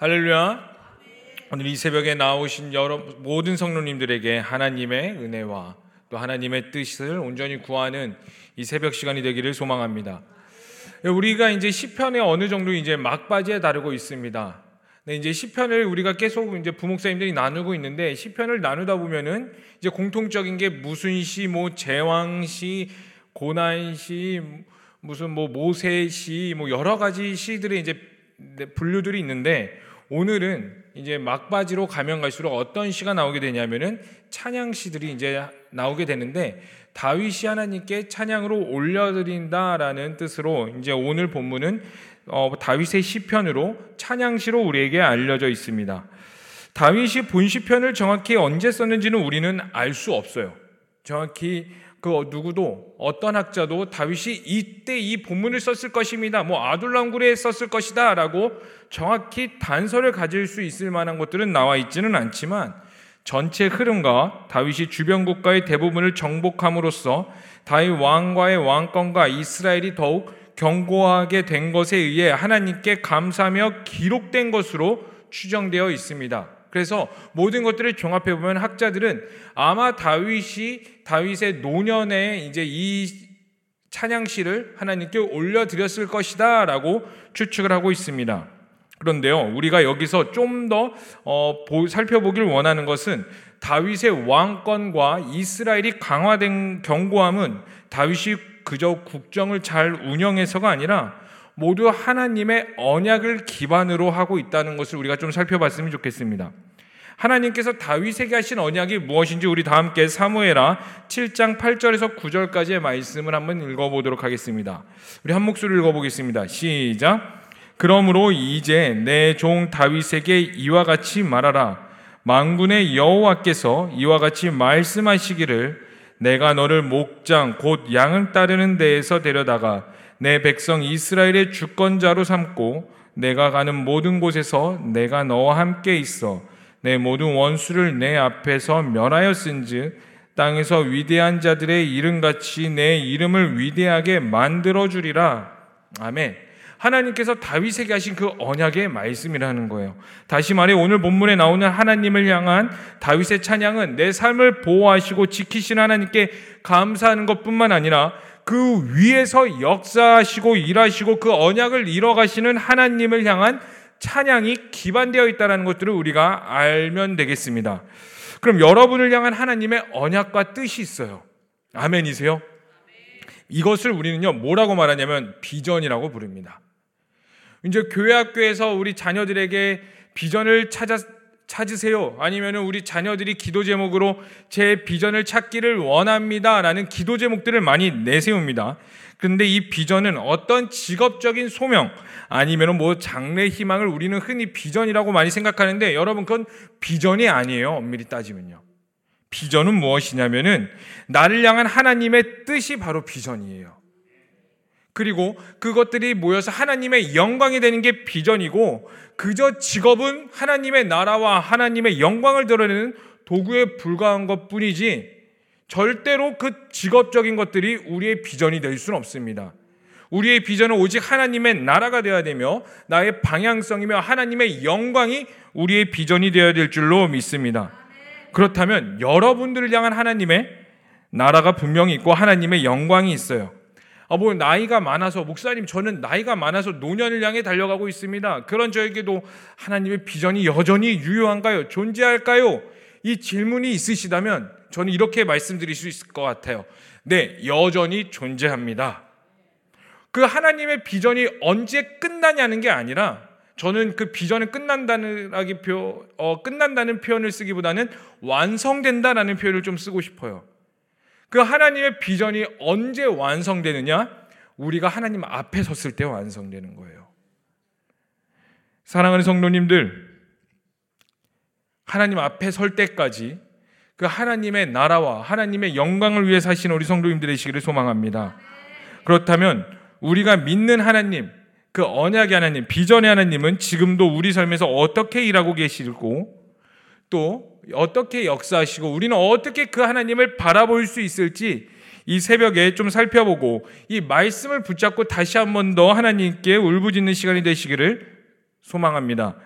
할렐루야. 오늘 이 새벽에 나오신 여러 모든 성도님들에게 하나님의 은혜와 또 하나님의 뜻을 온전히 구하는 이 새벽 시간이 되기를 소망합니다. 우리가 이제 시편에 어느 정도 이제 막바지에 다루고 있습니다. 네, 이제 시편을 우리가 계속 이제 부목사님들이 나누고 있는데 시편을 나누다 보면은 이제 공통적인 게 무슨 시, 뭐 제왕 시, 고난 시, 무슨 뭐 모세 시, 뭐 여러 가지 시들의 이제 분류들이 있는데 오늘은 이제 막바지로 가면 갈수록 어떤 시가 나오게 되냐면은 찬양 시들이 이제 나오게 되는데 다윗이 하나님께 찬양으로 올려드린다라는 뜻으로 이제 오늘 본문은 어, 다윗의 시편으로 찬양시로 우리에게 알려져 있습니다. 다윗이 본 시편을 정확히 언제 썼는지는 우리는 알 수 없어요. 정확히 그 누구도 어떤 학자도 다윗이 이때 이 본문을 썼을 것입니다. 뭐 아둘람굴에 썼을 것이다라고 정확히 단서를 가질 수 있을 만한 것들은 나와 있지는 않지만 전체 흐름과 다윗이 주변 국가의 대부분을 정복함으로써 다윗 왕과의 왕권과 이스라엘이 더욱 견고하게 된 것에 의해 하나님께 감사하며 기록된 것으로 추정되어 있습니다. 그래서 모든 것들을 종합해 보면 학자들은 아마 다윗이 다윗의 노년에 이제 이 찬양시를 하나님께 올려 드렸을 것이다라고 추측을 하고 있습니다. 그런데요, 우리가 여기서 좀더 어, 살펴보길 원하는 것은 다윗의 왕권과 이스라엘이 강화된 견고함은 다윗이 그저 국정을 잘 운영해서가 아니라 모두 하나님의 언약을 기반으로 하고 있다는 것을 우리가 좀 살펴봤으면 좋겠습니다. 하나님께서 다윗에게 하신 언약이 무엇인지 우리 다 함께 사무엘하 7장 8절에서 9절까지의 말씀을 한번 읽어보도록 하겠습니다. 우리 한 목소리 읽어보겠습니다. 시작. 그러므로 이제 내 종 다윗에게 이와 같이 말하라. 망군의 여호와께서 이와 같이 말씀하시기를 내가 너를 목장 곧 양을 따르는 데에서 데려다가 내 백성 이스라엘의 주권자로 삼고 내가 가는 모든 곳에서 내가 너와 함께 있어 내 모든 원수를 내 앞에서 멸하였은즉 땅에서 위대한 자들의 이름같이 내 이름을 위대하게 만들어 주리라. 아멘. 하나님께서 다윗에게 하신 그 언약의 말씀이라는 거예요. 다시 말해 오늘 본문에 나오는 하나님을 향한 다윗의 찬양은 내 삶을 보호하시고 지키신 하나님께 감사하는 것뿐만 아니라 그 위에서 역사하시고 일하시고 그 언약을 이뤄가시는 하나님을 향한 찬양이 기반되어 있다는 것들을 우리가 알면 되겠습니다. 그럼 여러분을 향한 하나님의 언약과 뜻이 있어요. 아멘이세요? 이것을 우리는요, 뭐라고 말하냐면 비전이라고 부릅니다. 이제 교회 학교에서 우리 자녀들에게 비전을 찾아, 찾으세요. 아니면 우리 자녀들이 기도 제목으로 제 비전을 찾기를 원합니다. 라는 기도 제목들을 많이 내세웁니다. 그런데 이 비전은 어떤 직업적인 소명 아니면 뭐 장래 희망을 우리는 흔히 비전이라고 많이 생각하는데 여러분 그건 비전이 아니에요. 엄밀히 따지면요. 비전은 무엇이냐면은 나를 향한 하나님의 뜻이 바로 비전이에요. 그리고 그것들이 모여서 하나님의 영광이 되는 게 비전이고 그저 직업은 하나님의 나라와 하나님의 영광을 드러내는 도구에 불과한 것 뿐이지 절대로 그 직업적인 것들이 우리의 비전이 될 수는 없습니다. 우리의 비전은 오직 하나님의 나라가 되어야 되며 나의 방향성이며 하나님의 영광이 우리의 비전이 되어야 될 줄로 믿습니다. 그렇다면 여러분들을 향한 하나님의 나라가 분명히 있고 하나님의 영광이 있어요. 아, 뭐 나이가 많아서 목사님 저는 나이가 많아서 노년을 향해 달려가고 있습니다. 그런 저에게도 하나님의 비전이 여전히 유효한가요? 존재할까요? 이 질문이 있으시다면 저는 이렇게 말씀드릴 수 있을 것 같아요. 네, 여전히 존재합니다. 그 하나님의 비전이 언제 끝나냐는 게 아니라 저는 그 비전이 끝난다는 표, 어, 끝난다는 표현을 쓰기보다는 완성된다라는 표현을 좀 쓰고 싶어요. 그 하나님의 비전이 언제 완성되느냐? 우리가 하나님 앞에 섰을 때 완성되는 거예요. 사랑하는 성도님들, 하나님 앞에 설 때까지 그 하나님의 나라와 하나님의 영광을 위해 사신 우리 성도님들 되시기를 소망합니다. 그렇다면 우리가 믿는 하나님, 그 언약의 하나님, 비전의 하나님은 지금도 우리 삶에서 어떻게 일하고 계시고 또 어떻게 역사하시고 우리는 어떻게 그 하나님을 바라볼 수 있을지 이 새벽에 좀 살펴보고 이 말씀을 붙잡고 다시 한 번 더 하나님께 울부짖는 시간이 되시기를 소망합니다.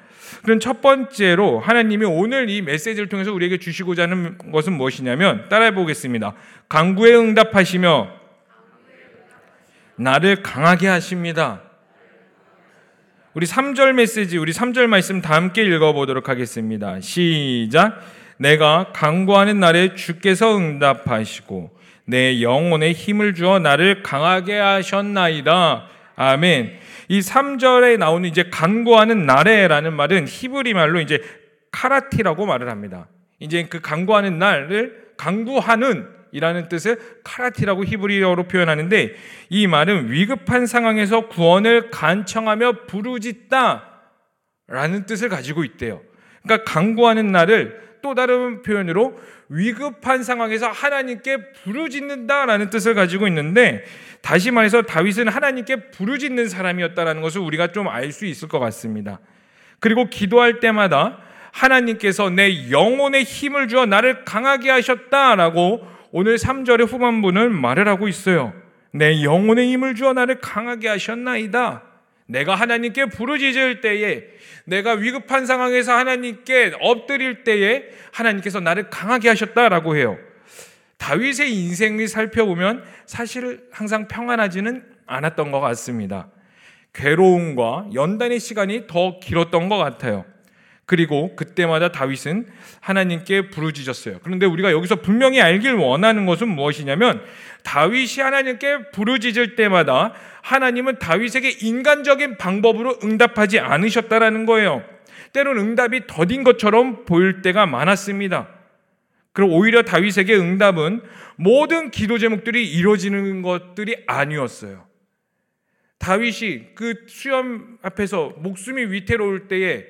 그럼 첫 번째로 하나님이 오늘 이 메시지를 통해서 우리에게 주시고자 하는 것은 무엇이냐면 따라해 보겠습니다. 강구에 응답하시며 나를 강하게 하십니다. 우리 3절 메시지, 우리 3절 말씀 다 함께 읽어보도록 하겠습니다. 시작. 내가 강구하는 날에 주께서 응답하시고 내 영혼에 힘을 주어 나를 강하게 하셨나이다. 아멘. 이 3절에 나오는 이제 간구하는 날에라는 말은 히브리 말로 이제 카라티라고 말을 합니다. 이제 그 간구하는 날을 간구하는 이라는 뜻을 카라티라고 히브리어로 표현하는데 이 말은 위급한 상황에서 구원을 간청하며 부르짖다 라는 뜻을 가지고 있대요. 그러니까 간구하는 날을 또 다른 표현으로 위급한 상황에서 하나님께 부르짖는다라는 뜻을 가지고 있는데 다시 말해서 다윗은 하나님께 부르짖는 사람이었다라는 것을 우리가 좀 알 수 있을 것 같습니다. 그리고 기도할 때마다 하나님께서 내 영혼에 힘을 주어 나를 강하게 하셨다라고 오늘 3절의 후반부는 말을 하고 있어요. 내 영혼에 힘을 주어 나를 강하게 하셨나이다. 내가 하나님께 부르짖을 때에 내가 위급한 상황에서 하나님께 엎드릴 때에 하나님께서 나를 강하게 하셨다라고 해요. 다윗의 인생을 살펴보면 사실 항상 평안하지는 않았던 것 같습니다. 괴로움과 연단의 시간이 더 길었던 것 같아요. 그리고 그때마다 다윗은 하나님께 부르짖었어요. 그런데 우리가 여기서 분명히 알길 원하는 것은 무엇이냐면 다윗이 하나님께 부르짖을 때마다 하나님은 다윗에게 인간적인 방법으로 응답하지 않으셨다라는 거예요. 때론 응답이 더딘 것처럼 보일 때가 많았습니다. 그럼 오히려 다윗에게 응답은 모든 기도 제목들이 이루어지는 것들이 아니었어요. 다윗이 그 수염 앞에서 목숨이 위태로울 때에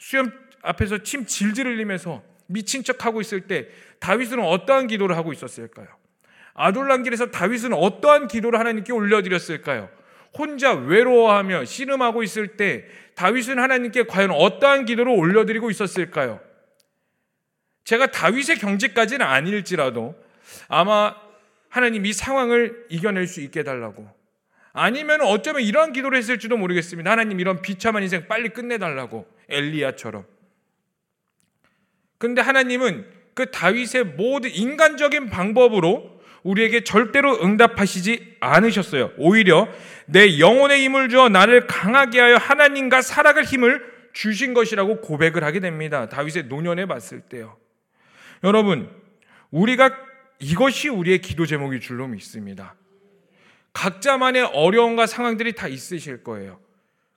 수염 앞에서 침 질질 흘리면서 미친 척 하고 있을 때 다윗은 어떠한 기도를 하고 있었을까요? 아돌란길에서 다윗은 어떠한 기도를 하나님께 올려드렸을까요? 혼자 외로워하며 씨름하고 있을 때 다윗은 하나님께 과연 어떠한 기도를 올려드리고 있었을까요? 제가 다윗의 경지까지는 아닐지라도 아마 하나님 이 상황을 이겨낼 수 있게 해달라고 아니면 어쩌면 이러한 기도를 했을지도 모르겠습니다. 하나님 이런 비참한 인생 빨리 끝내달라고 엘리야처럼. 근데 하나님은 그 다윗의 모든 인간적인 방법으로 우리에게 절대로 응답하시지 않으셨어요. 오히려 내 영혼의 힘을 주어 나를 강하게 하여 하나님과 살아갈 힘을 주신 것이라고 고백을 하게 됩니다. 다윗의 노년에 봤을 때요. 여러분, 우리가 이것이 우리의 기도 제목일 줄로 믿습니다. 각자만의 어려움과 상황들이 다 있으실 거예요.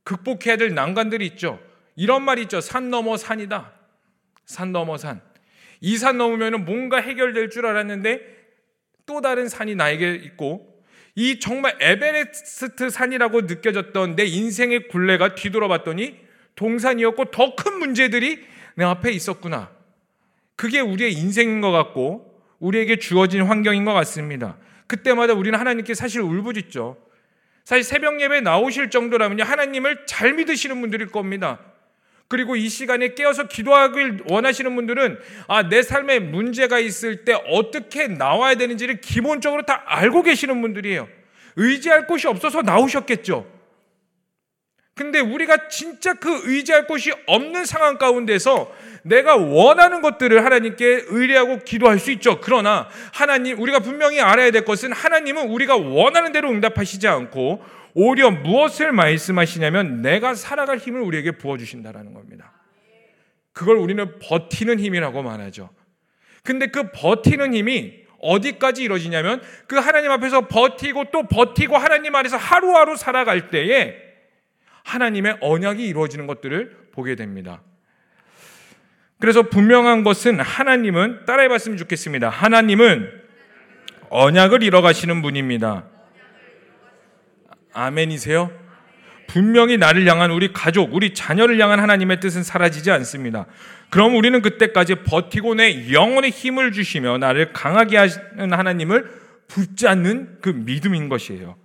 극복해야 될 난관들이 있죠. 이런 말이 있죠. 산 넘어 산이다. 산 넘어 산. 이 산 넘으면 뭔가 해결될 줄 알았는데 또 다른 산이 나에게 있고 이 정말 에베레스트 산이라고 느껴졌던 내 인생의 굴레가 뒤돌아봤더니 동산이었고 더 큰 문제들이 내 앞에 있었구나. 그게 우리의 인생인 것 같고 우리에게 주어진 환경인 것 같습니다. 그때마다 우리는 하나님께 사실 울부짖죠. 사실 새벽 예배 나오실 정도라면요. 하나님을 잘 믿으시는 분들일 겁니다. 그리고 이 시간에 깨어서 기도하길 원하시는 분들은 아, 내 삶에 문제가 있을 때 어떻게 나와야 되는지를 기본적으로 다 알고 계시는 분들이에요. 의지할 곳이 없어서 나오셨겠죠. 근데 우리가 진짜 그 의지할 곳이 없는 상황 가운데서 내가 원하는 것들을 하나님께 의뢰하고 기도할 수 있죠. 그러나 하나님, 우리가 분명히 알아야 될 것은 하나님은 우리가 원하는 대로 응답하시지 않고 오히려 무엇을 말씀하시냐면 내가 살아갈 힘을 우리에게 부어주신다라는 겁니다. 그걸 우리는 버티는 힘이라고 말하죠. 근데 그 버티는 힘이 어디까지 이루어지냐면 그 하나님 앞에서 버티고 또 버티고 하나님 안에서 하루하루 살아갈 때에 하나님의 언약이 이루어지는 것들을 보게 됩니다. 그래서 분명한 것은 하나님은 따라해 봤으면 좋겠습니다. 하나님은 언약을 이뤄 가시는 분입니다. 아멘이세요? 분명히 나를 향한 우리 가족, 우리 자녀를 향한 하나님의 뜻은 사라지지 않습니다. 그럼 우리는 그때까지 버티고 내 영혼의 힘을 주시며 나를 강하게 하시는 하나님을 붙잡는 그 믿음인 것이에요.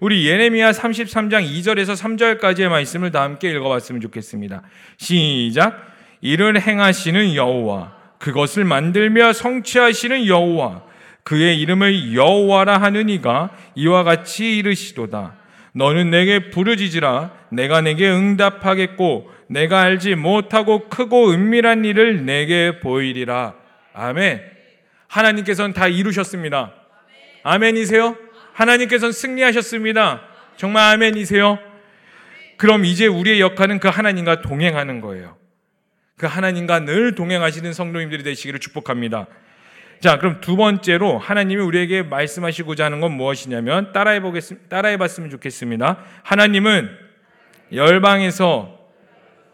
우리 예레미야 33장 2절에서 3절까지의 말씀을 다 함께 읽어봤으면 좋겠습니다. 시작. 이를 행하시는 여호와, 그것을 만들며 성취하시는 여호와, 그의 이름을 여호와라 하는 이가 이와 같이 이르시도다. 너는 내게 부르짖으라 내가 내게 응답하겠고 내가 알지 못하고 크고 은밀한 일을 내게 보이리라. 아멘. 하나님께서는 다 이루셨습니다. 아멘이세요? 하나님께서는 승리하셨습니다. 정말 아멘이세요? 그럼 이제 우리의 역할은 그 하나님과 동행하는 거예요. 그 하나님과 늘 동행하시는 성도님들이 되시기를 축복합니다. 자, 그럼 두 번째로 하나님이 우리에게 말씀하시고자 하는 건 무엇이냐면 따라해 보겠습니다. 따라해 봤으면 좋겠습니다. 하나님은 열방에서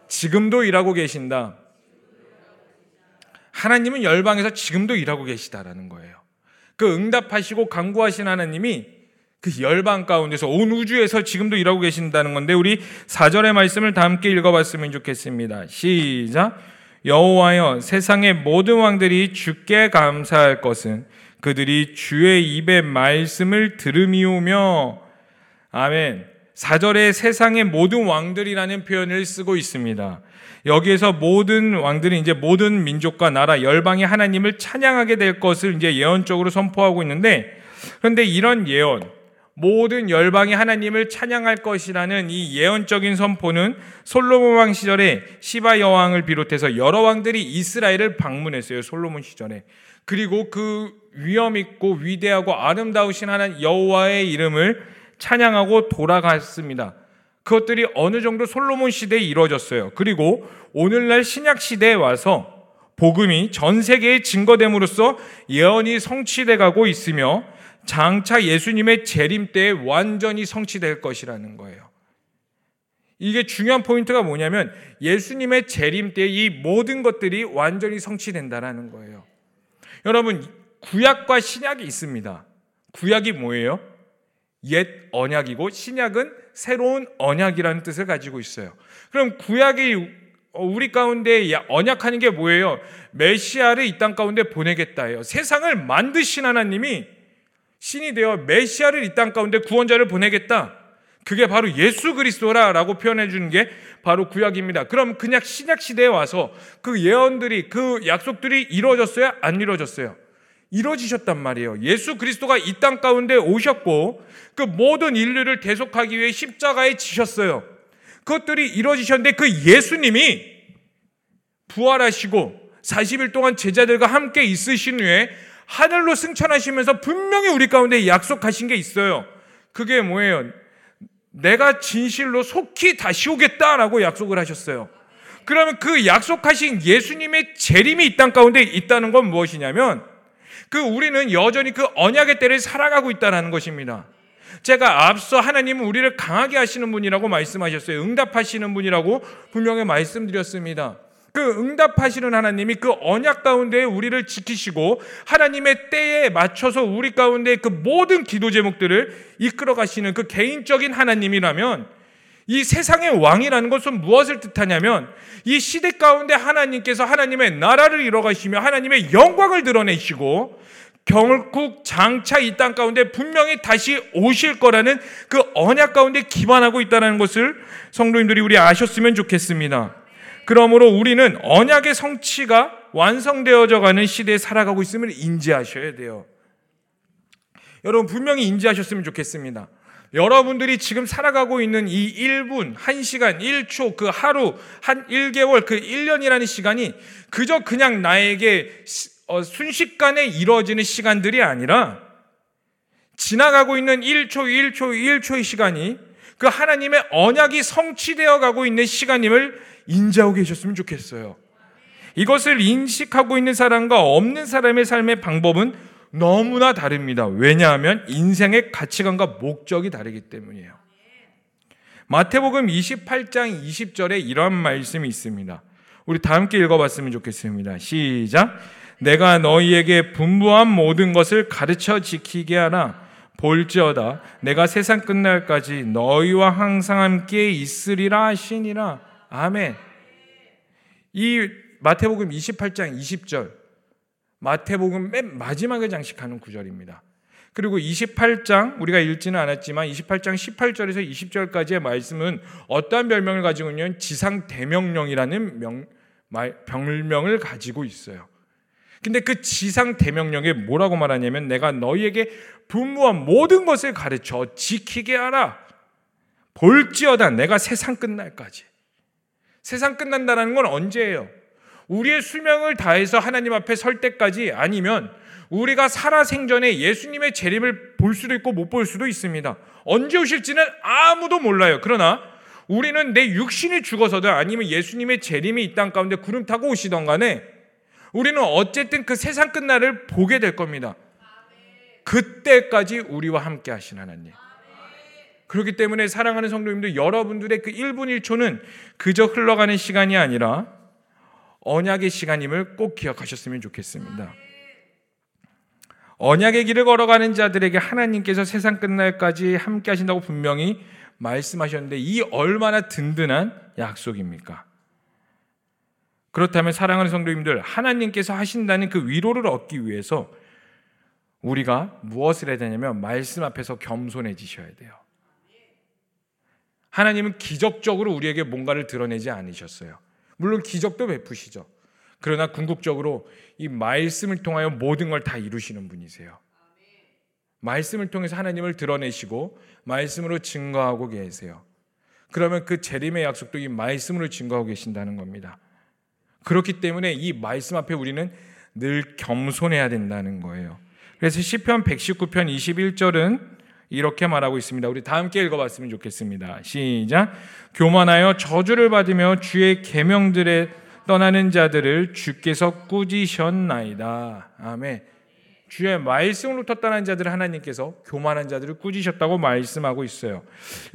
지금도 일하고 계신다. 하나님은 열방에서 지금도 일하고 계시다라는 거예요. 그 응답하시고 강구하신 하나님이 그 열방 가운데서 온 우주에서 지금도 일하고 계신다는 건데 우리 4절의 말씀을 다 함께 읽어봤으면 좋겠습니다. 시작. 여호와여 세상의 모든 왕들이 주께 감사할 것은 그들이 주의 입의 말씀을 들음이오며 아멘. 4절에 세상의 모든 왕들이라는 표현을 쓰고 있습니다. 여기에서 모든 왕들이 이제 모든 민족과 나라 열방이 하나님을 찬양하게 될 것을 이제 예언적으로 선포하고 있는데 그런데 이런 예언 모든 열방이 하나님을 찬양할 것이라는 이 예언적인 선포는 솔로몬 왕 시절에 시바 여왕을 비롯해서 여러 왕들이 이스라엘을 방문했어요. 솔로몬 시절에. 그리고 그 위엄 있고 위대하고 아름다우신 하나님 여호와의 이름을 찬양하고 돌아갔습니다. 그것들이 어느 정도 솔로몬 시대에 이루어졌어요. 그리고 오늘날 신약 시대에 와서 복음이 전 세계에 증거됨으로써 예언이 성취돼 가고 있으며 장차 예수님의 재림 때에 완전히 성취될 것이라는 거예요. 이게 중요한 포인트가 뭐냐면 예수님의 재림 때 이 모든 것들이 완전히 성취된다라는 거예요. 여러분 구약과 신약이 있습니다. 구약이 뭐예요? 옛 언약이고 신약은 새로운 언약이라는 뜻을 가지고 있어요. 그럼 구약이 우리 가운데 언약하는 게 뭐예요? 메시아를 이 땅 가운데 보내겠다예요. 세상을 만드신 하나님이 신이 되어 메시아를 이 땅 가운데 구원자를 보내겠다. 그게 바로 예수 그리스도라라고 표현해 주는 게 바로 구약입니다. 그럼 그냥 신약 시대에 와서 그 예언들이 그 약속들이 이루어졌어요? 안 이루어졌어요? 이루어지셨단 말이에요. 예수 그리스도가 이 땅 가운데 오셨고 그 모든 인류를 대속하기 위해 십자가에 지셨어요. 그것들이 이루어지셨는데 그 예수님이 부활하시고 40일 동안 제자들과 함께 있으신 후에 하늘로 승천하시면서 분명히 우리 가운데 약속하신 게 있어요. 그게 뭐예요? 내가 진실로 속히 다시 오겠다라고 약속을 하셨어요. 그러면 그 약속하신 예수님의 재림이 이 땅 가운데 있다는 건 무엇이냐면 그 우리는 여전히 그 언약의 때를 살아가고 있다는 것입니다. 제가 앞서 하나님은 우리를 강하게 하시는 분이라고 말씀하셨어요. 응답하시는 분이라고 분명히 말씀드렸습니다. 그 응답하시는 하나님이 그 언약 가운데 우리를 지키시고 하나님의 때에 맞춰서 우리 가운데 그 모든 기도 제목들을 이끌어 가시는 그 개인적인 하나님이라면 이 세상의 왕이라는 것은 무엇을 뜻하냐면 이 시대 가운데 하나님께서 하나님의 나라를 이뤄 가시며 하나님의 영광을 드러내시고 결국 장차 이 땅 가운데 분명히 다시 오실 거라는 그 언약 가운데 기반하고 있다는 것을 성도님들이 우리 아셨으면 좋겠습니다. 그러므로 우리는 언약의 성취가 완성되어져 가는 시대에 살아가고 있음을 인지하셔야 돼요. 여러분 분명히 인지하셨으면 좋겠습니다. 여러분들이 지금 살아가고 있는 이 1분, 1시간, 1초, 그 하루, 한 1개월, 그 1년이라는 시간이 그저 그냥 나에게 어, 순식간에 이루어지는 시간들이 아니라 지나가고 있는 1초, 1초, 1초의 시간이 그 하나님의 언약이 성취되어 가고 있는 시간임을 인지하고 계셨으면 좋겠어요. 이것을 인식하고 있는 사람과 없는 사람의 삶의 방법은 너무나 다릅니다. 왜냐하면 인생의 가치관과 목적이 다르기 때문이에요. 마태복음 28장 20절에 이런 말씀이 있습니다. 우리 다 함께 읽어봤으면 좋겠습니다. 시작. 내가 너희에게 분부한 모든 것을 가르쳐 지키게 하라. 볼지어다. 내가 세상 끝날까지 너희와 항상 함께 있으리라 하시니라. 아멘. 이 마태복음 28장 20절, 마태복음 맨 마지막에 장식하는 구절입니다. 그리고 28장 우리가 읽지는 않았지만 28장 18절에서 20절까지의 말씀은 어떠한 별명을 가지고 있냐면 지상 대명령이라는 명, 별명을 가지고 있어요. 근데 그 지상 대명령에 뭐라고 말하냐면 내가 너희에게 분무한 모든 것을 가르쳐 지키게 하라. 볼지어다 내가 세상 끝날까지. 세상 끝난다는 건 언제예요? 우리의 수명을 다해서 하나님 앞에 설 때까지 아니면 우리가 살아 생전에 예수님의 재림을 볼 수도 있고 못 볼 수도 있습니다. 언제 오실지는 아무도 몰라요. 그러나 우리는 내 육신이 죽어서든 아니면 예수님의 재림이 이 땅 가운데 구름 타고 오시던 간에 우리는 어쨌든 그 세상 끝날을 보게 될 겁니다. 그때까지 우리와 함께 하신 하나님. 그렇기 때문에 사랑하는 성도님들 여러분들의 그 1분 1초는 그저 흘러가는 시간이 아니라 언약의 시간임을 꼭 기억하셨으면 좋겠습니다. 언약의 길을 걸어가는 자들에게 하나님께서 세상 끝날까지 함께 하신다고 분명히 말씀하셨는데 이 얼마나 든든한 약속입니까? 그렇다면 사랑하는 성도님들 하나님께서 하신다는 그 위로를 얻기 위해서 우리가 무엇을 해야 되냐면 말씀 앞에서 겸손해지셔야 돼요. 하나님은 기적적으로 우리에게 뭔가를 드러내지 않으셨어요. 물론 기적도 베푸시죠. 그러나 궁극적으로 이 말씀을 통하여 모든 걸 다 이루시는 분이세요. 말씀을 통해서 하나님을 드러내시고 말씀으로 증거하고 계세요. 그러면 그 재림의 약속도 이 말씀으로 증거하고 계신다는 겁니다. 그렇기 때문에 이 말씀 앞에 우리는 늘 겸손해야 된다는 거예요. 그래서 시편 119편 21절은 이렇게 말하고 있습니다. 우리 다 함께 읽어봤으면 좋겠습니다. 시작. 교만하여 저주를 받으며 주의 계명들에 떠나는 자들을 주께서 꾸지셨나이다. 아멘. 주의 말씀으로부터 떠난 자들을 하나님께서 교만한 자들을 꾸지셨다고 말씀하고 있어요.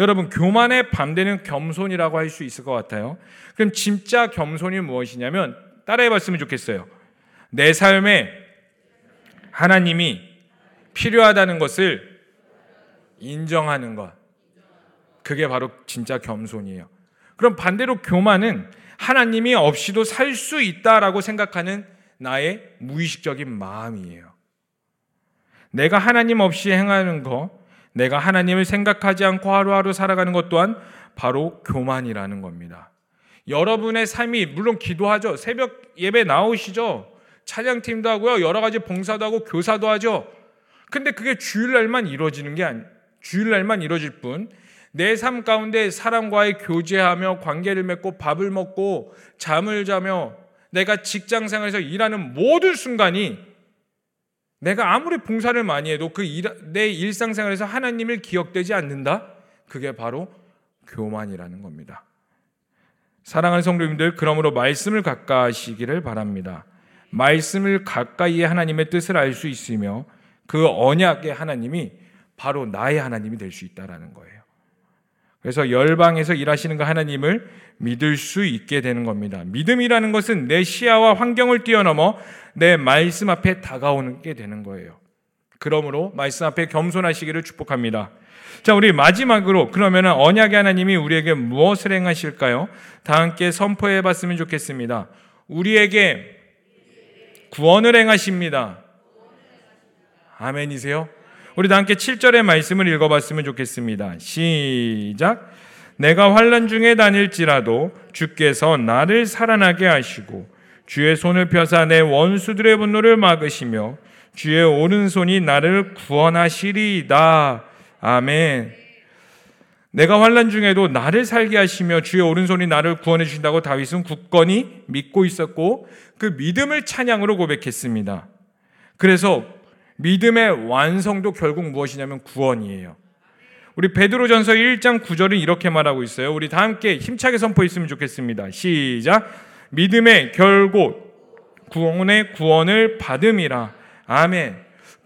여러분, 교만의 반대는 겸손이라고 할 수 있을 것 같아요. 그럼 진짜 겸손이 무엇이냐면 따라해 봤으면 좋겠어요. 내 삶에 하나님이 필요하다는 것을 인정하는 것. 그게 바로 진짜 겸손이에요. 그럼 반대로 교만은 하나님이 없이도 살 수 있다라고 생각하는 나의 무의식적인 마음이에요. 내가 하나님 없이 행하는 거, 내가 하나님을 생각하지 않고 하루하루 살아가는 것 또한 바로 교만이라는 겁니다. 여러분의 삶이 물론 기도하죠. 새벽 예배 나오시죠. 찬양팀도 하고요. 여러 가지 봉사도 하고 교사도 하죠. 근데 그게 주일날만 이루어지는 게 아니, 주일날만 이루어질 뿐, 내 삶 가운데 사람과의 교제하며 관계를 맺고 밥을 먹고 잠을 자며 내가 직장 생활에서 일하는 모든 순간이 내가 아무리 봉사를 많이 해도 그 내 일상생활에서 하나님을 기억되지 않는다? 그게 바로 교만이라는 겁니다. 사랑하는 성도님들, 그러므로 말씀을 가까이시기를 바랍니다. 말씀을 가까이에 하나님의 뜻을 알 수 있으며 그 언약의 하나님이 바로 나의 하나님이 될 수 있다라는 거예요. 그래서 열방에서 일하시는 그 하나님을 믿을 수 있게 되는 겁니다. 믿음이라는 것은 내 시야와 환경을 뛰어넘어 내 말씀 앞에 다가오는 게 되는 거예요. 그러므로 말씀 앞에 겸손하시기를 축복합니다. 자, 우리 마지막으로 그러면 언약의 하나님이 우리에게 무엇을 행하실까요? 다 함께 선포해 봤으면 좋겠습니다. 우리에게 구원을 행하십니다. 아멘이세요? 우리 다 함께 7절의 말씀을 읽어봤으면 좋겠습니다. 시작. 내가 환란 중에 다닐지라도 주께서 나를 살아나게 하시고 주의 손을 펴사 내 원수들의 분노를 막으시며 주의 오른손이 나를 구원하시리이다. 아멘. 내가 환란 중에도 나를 살게 하시며 주의 오른손이 나를 구원해 주신다고 다윗은 굳건히 믿고 있었고 그 믿음을 찬양으로 고백했습니다. 그래서 믿음의 완성도 결국 무엇이냐면 구원이에요. 우리 베드로전서 1장 9절은 이렇게 말하고 있어요. 우리 다 함께 힘차게 선포했으면 좋겠습니다. 시작. 믿음의 결국 구원의 구원을 받음이라. 아멘.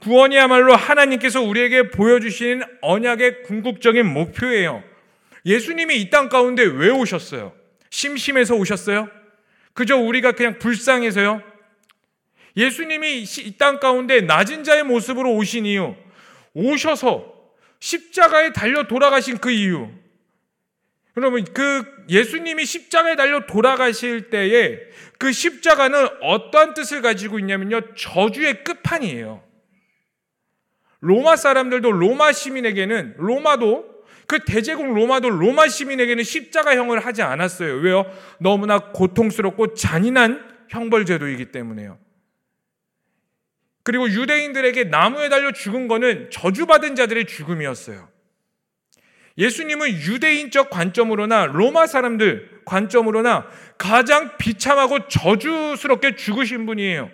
구원이야말로 하나님께서 우리에게 보여주신 언약의 궁극적인 목표예요. 예수님이 이 땅 가운데 왜 오셨어요? 심심해서 오셨어요? 그저 우리가 그냥 불쌍해서요? 예수님이 이 땅 가운데 낮은 자의 모습으로 오신 이유, 오셔서 십자가에 달려 돌아가신 그 이유. 여러분, 그 예수님이 십자가에 달려 돌아가실 때에 그 십자가는 어떠한 뜻을 가지고 있냐면요. 저주의 끝판이에요. 로마 사람들도 로마 시민에게는, 로마도 그 대제국 로마도 로마 시민에게는 십자가형을 하지 않았어요. 왜요? 너무나 고통스럽고 잔인한 형벌제도이기 때문에요. 그리고 유대인들에게 나무에 달려 죽은 것은 저주받은 자들의 죽음이었어요. 예수님은 유대인적 관점으로나 로마 사람들, 관점으로나 가장 비참하고 저주스럽게 죽으신 분이에요.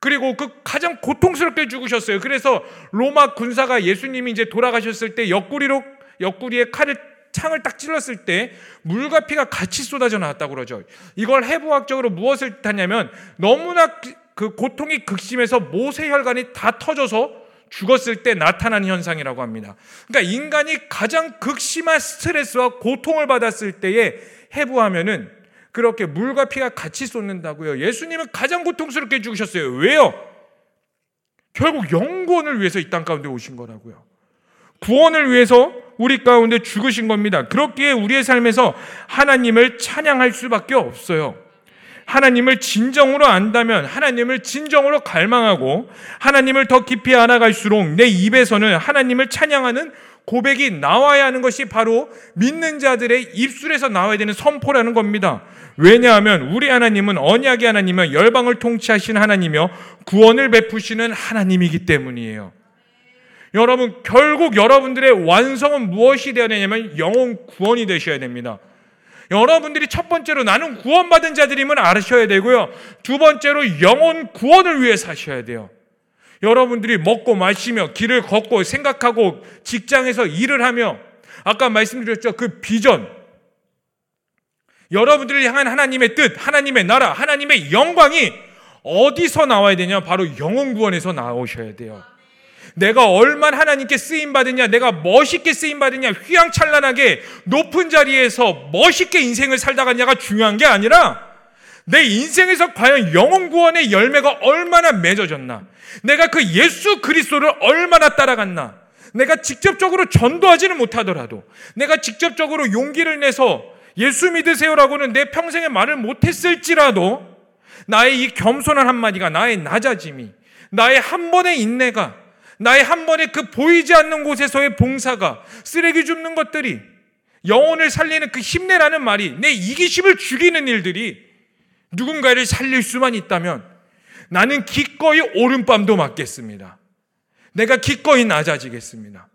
그리고 그 가장 고통스럽게 죽으셨어요. 그래서 로마 군사가 예수님이 이제 돌아가셨을 때 옆구리로 옆구리에 칼을 창을 딱 찔렀을 때 물과 피가 같이 쏟아져 나왔다고 그러죠. 이걸 해부학적으로 무엇을 뜻하냐면 너무나 그 고통이 극심해서 모세혈관이 다 터져서 죽었을 때 나타나는 현상이라고 합니다. 그러니까 인간이 가장 극심한 스트레스와 고통을 받았을 때에 해부하면은 그렇게 물과 피가 같이 쏟는다고요. 예수님은 가장 고통스럽게 죽으셨어요. 왜요? 결국 영권을 위해서 이 땅 가운데 오신 거라고요. 구원을 위해서 우리 가운데 죽으신 겁니다. 그렇기에 우리의 삶에서 하나님을 찬양할 수밖에 없어요. 하나님을 진정으로 안다면 하나님을 진정으로 갈망하고 하나님을 더 깊이 알아갈수록 내 입에서는 하나님을 찬양하는 고백이 나와야 하는 것이 바로 믿는 자들의 입술에서 나와야 되는 선포라는 겁니다. 왜냐하면 우리 하나님은 언약의 하나님은 열방을 통치하신 하나님이며 구원을 베푸시는 하나님이기 때문이에요. 여러분 결국 여러분들의 완성은 무엇이 되어야 되냐면 영혼 구원이 되셔야 됩니다. 여러분들이 첫 번째로 나는 구원받은 자들임을 아셔야 되고요. 두 번째로 영혼 구원을 위해 사셔야 돼요. 여러분들이 먹고 마시며 길을 걷고 생각하고 직장에서 일을 하며 아까 말씀드렸죠. 그 비전. 여러분들을 향한 하나님의 뜻, 하나님의 나라, 하나님의 영광이 어디서 나와야 되냐? 바로 영혼 구원에서 나오셔야 돼요. 내가 얼마나 하나님께 쓰임 받으냐, 내가 멋있게 쓰임 받으냐, 휘황찬란하게 높은 자리에서 멋있게 인생을 살다 갔냐가 중요한 게 아니라 내 인생에서 과연 영혼 구원의 열매가 얼마나 맺어졌나, 내가 그 예수 그리스도를 얼마나 따라갔나, 내가 직접적으로 전도하지는 못하더라도, 내가 직접적으로 용기를 내서 예수 믿으세요라고는 내 평생에 말을 못했을지라도, 나의 이 겸손한 한마디가, 나의 낮아짐이, 나의 한 번의 인내가, 나의 한 번의 그 보이지 않는 곳에서의 봉사가 쓰레기 줍는 것들이 영혼을 살리는 그 힘내라는 말이 내 이기심을 죽이는 일들이 누군가를 살릴 수만 있다면 나는 기꺼이 오른밤도 맞겠습니다. 내가 기꺼이 낮아지겠습니다.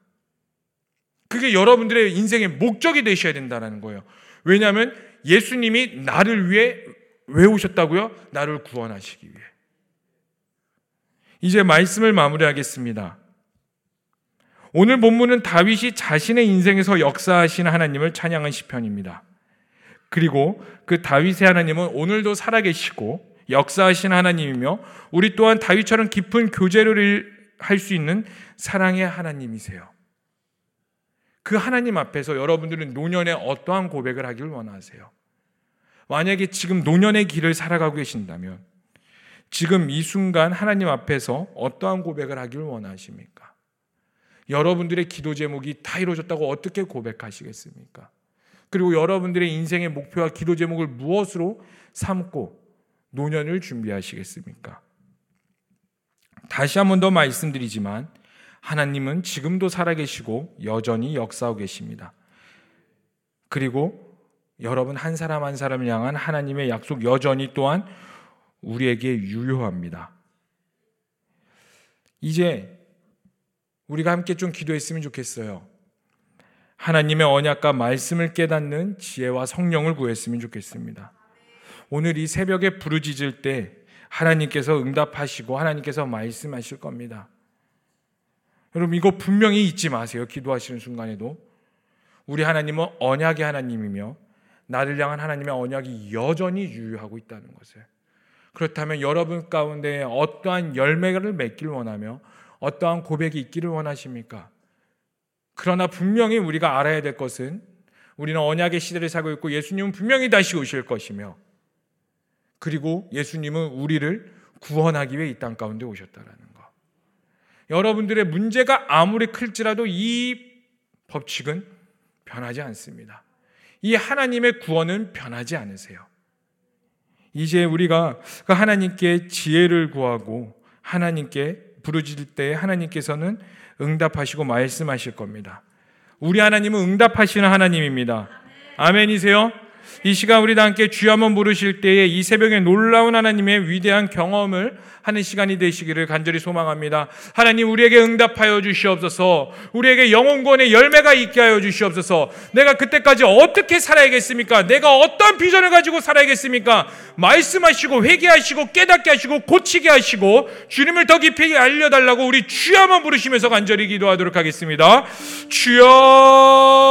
그게 여러분들의 인생의 목적이 되셔야 된다는 거예요. 왜냐하면 예수님이 나를 위해 왜 오셨다고요? 나를 구원하시기 위해. 이제 말씀을 마무리하겠습니다. 오늘 본문은 다윗이 자신의 인생에서 역사하신 하나님을 찬양한 시편입니다. 그리고 그 다윗의 하나님은 오늘도 살아계시고 역사하신 하나님이며 우리 또한 다윗처럼 깊은 교제를 할 수 있는 사랑의 하나님이세요. 그 하나님 앞에서 여러분들은 노년에 어떠한 고백을 하길 원하세요? 만약에 지금 노년의 길을 살아가고 계신다면 지금 이 순간 하나님 앞에서 어떠한 고백을 하길 원하십니까? 여러분들의 기도 제목이 다 이루어졌다고 어떻게 고백하시겠습니까? 그리고 여러분들의 인생의 목표와 기도 제목을 무엇으로 삼고 노년을 준비하시겠습니까? 다시 한 번 더 말씀드리지만 하나님은 지금도 살아계시고 여전히 역사하고 계십니다. 그리고 여러분 한 사람 한 사람을 향한 하나님의 약속 여전히 또한 우리에게 유효합니다. 이제 우리가 함께 좀 기도했으면 좋겠어요. 하나님의 언약과 말씀을 깨닫는 지혜와 성령을 구했으면 좋겠습니다. 오늘 이 새벽에 부르짖을 때 하나님께서 응답하시고 하나님께서 말씀하실 겁니다. 여러분 이거 분명히 잊지 마세요. 기도하시는 순간에도 우리 하나님은 언약의 하나님이며 나를 향한 하나님의 언약이 여전히 유효하고 있다는 것을 그렇다면 여러분 가운데 어떠한 열매를 맺길 원하며 어떠한 고백이 있기를 원하십니까? 그러나 분명히 우리가 알아야 될 것은 우리는 언약의 시대를 살고 있고 예수님은 분명히 다시 오실 것이며 그리고 예수님은 우리를 구원하기 위해 이 땅 가운데 오셨다라는 것. 여러분들의 문제가 아무리 클지라도 이 법칙은 변하지 않습니다. 이 하나님의 구원은 변하지 않으세요. 이제 우리가 그 하나님께 지혜를 구하고 하나님께 부르짖을 때 하나님께서는 응답하시고 말씀하실 겁니다. 우리 하나님은 응답하시는 하나님입니다. 아멘이세요? 이 시간 우리 다 함께 주여 한번 부르실 때에 이 새벽에 놀라운 하나님의 위대한 경험을 하는 시간이 되시기를 간절히 소망합니다. 하나님 우리에게 응답하여 주시옵소서. 우리에게 영혼권의 열매가 있게 하여 주시옵소서. 내가 그때까지 어떻게 살아야겠습니까? 내가 어떤 비전을 가지고 살아야겠습니까? 말씀하시고 회개하시고 깨닫게 하시고 고치게 하시고 주님을 더 깊이 알려달라고 우리 주여 한번 부르시면서 간절히 기도하도록 하겠습니다. 주여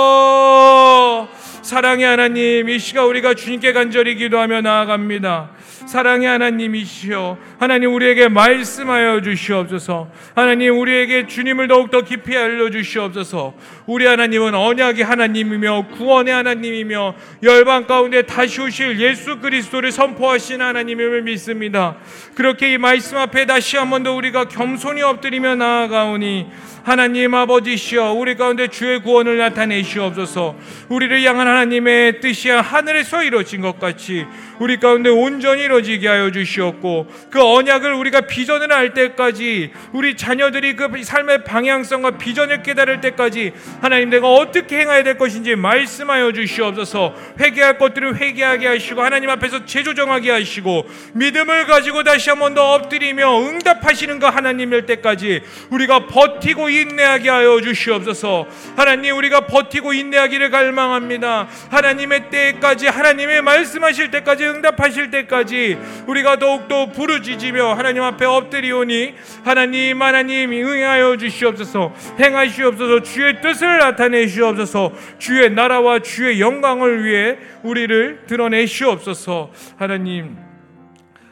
사랑의 하나님 이 시간 우리가 주님께 간절히 기도하며 나아갑니다. 사랑의 하나님이시여 하나님 우리에게 말씀하여 주시옵소서. 하나님 우리에게 주님을 더욱더 깊이 알려주시옵소서. 우리 하나님은 언약의 하나님이며 구원의 하나님이며 열방 가운데 다시 오실 예수 그리스도를 선포하신 하나님임을 믿습니다. 그렇게 이 말씀 앞에 다시 한 번 더 우리가 겸손히 엎드리며 나아가오니 하나님 아버지시여 우리 가운데 주의 구원을 나타내시옵소서. 우리를 향한 하나님의 뜻이 하늘에서 이루어진 것 같이 우리 가운데 온전히 이루어 지게 하여 주시옵고 그 언약을 우리가 비전을 알 때까지 우리 자녀들이 그 삶의 방향성과 비전을 깨달을 때까지 하나님 내가 어떻게 행해야 될 것인지 말씀하여 주시옵소서 회개할 것들을 회개하게 하시고 하나님 앞에서 재조정하게 하시고 믿음을 가지고 다시 한 번 더 엎드리며 응답하시는 그 하나님일 때까지 우리가 버티고 인내하게 하여 주시옵소서. 하나님 우리가 버티고 인내하기를 갈망합니다. 하나님의 때까지 하나님의 말씀하실 때까지 응답하실 때까지 우리가 더욱더 부르짖으며 하나님 앞에 엎드리오니 하나님 하나님 응하여 주시옵소서. 행하시옵소서. 주의 뜻을 나타내시옵소서. 주의 나라와 주의 영광을 위해 우리를 드러내시옵소서. 하나님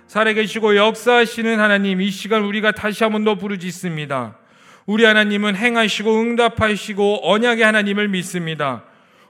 살아계시고 역사하시는 하나님 이 시간 우리가 다시 한 번 더 부르짖습니다. 우리 하나님은 행하시고 응답하시고 언약의 하나님을 믿습니다.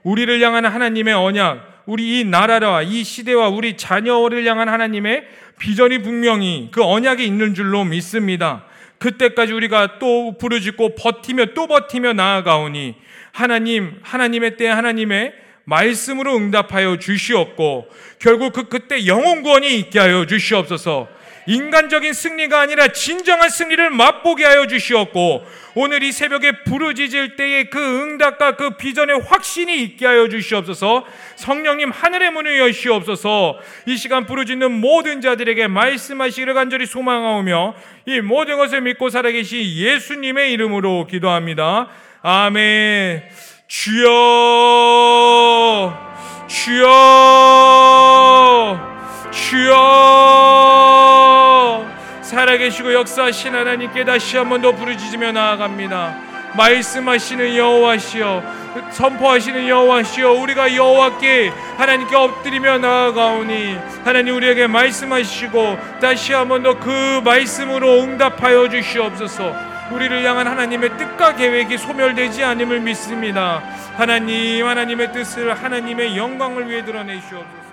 우리를 향한 하나님의 언약, 우리 이 나라와 이 시대와 우리 자녀를 향한 하나님의 비전이 분명히 그 언약에 있는 줄로 믿습니다. 그때까지 우리가 또 부르짖고 버티며 또 버티며 나아가오니 하나님, 하나님의 때 하나님의 말씀으로 응답하여 주시옵고 결국 그 그때 영혼 구원이 있게 하여 주시옵소서. 인간적인 승리가 아니라 진정한 승리를 맛보게 하여 주시옵고 오늘 이 새벽에 부르짖을 때의 그 응답과 그 비전의 확신이 있게 하여 주시옵소서. 성령님 하늘의 문을 여시옵소서. 이 시간 부르짖는 모든 자들에게 말씀하시기를 간절히 소망하오며 이 모든 것을 믿고 살아계신 예수님의 이름으로 기도합니다. 아멘. 주여 주여 주여 살아계시고 역사하신 하나님께 다시 한번 더 부르짖으며 나아갑니다. 말씀하시는 여호와시여 선포하시는 여호와시여 우리가 여호와께 하나님께 엎드리며 나아가오니 하나님 우리에게 말씀하시고 다시 한번 더 그 말씀으로 응답하여 주시옵소서. 우리를 향한 하나님의 뜻과 계획이 소멸되지 않음을 믿습니다. 하나님 하나님의 뜻을 하나님의 영광을 위해 드러내시옵소서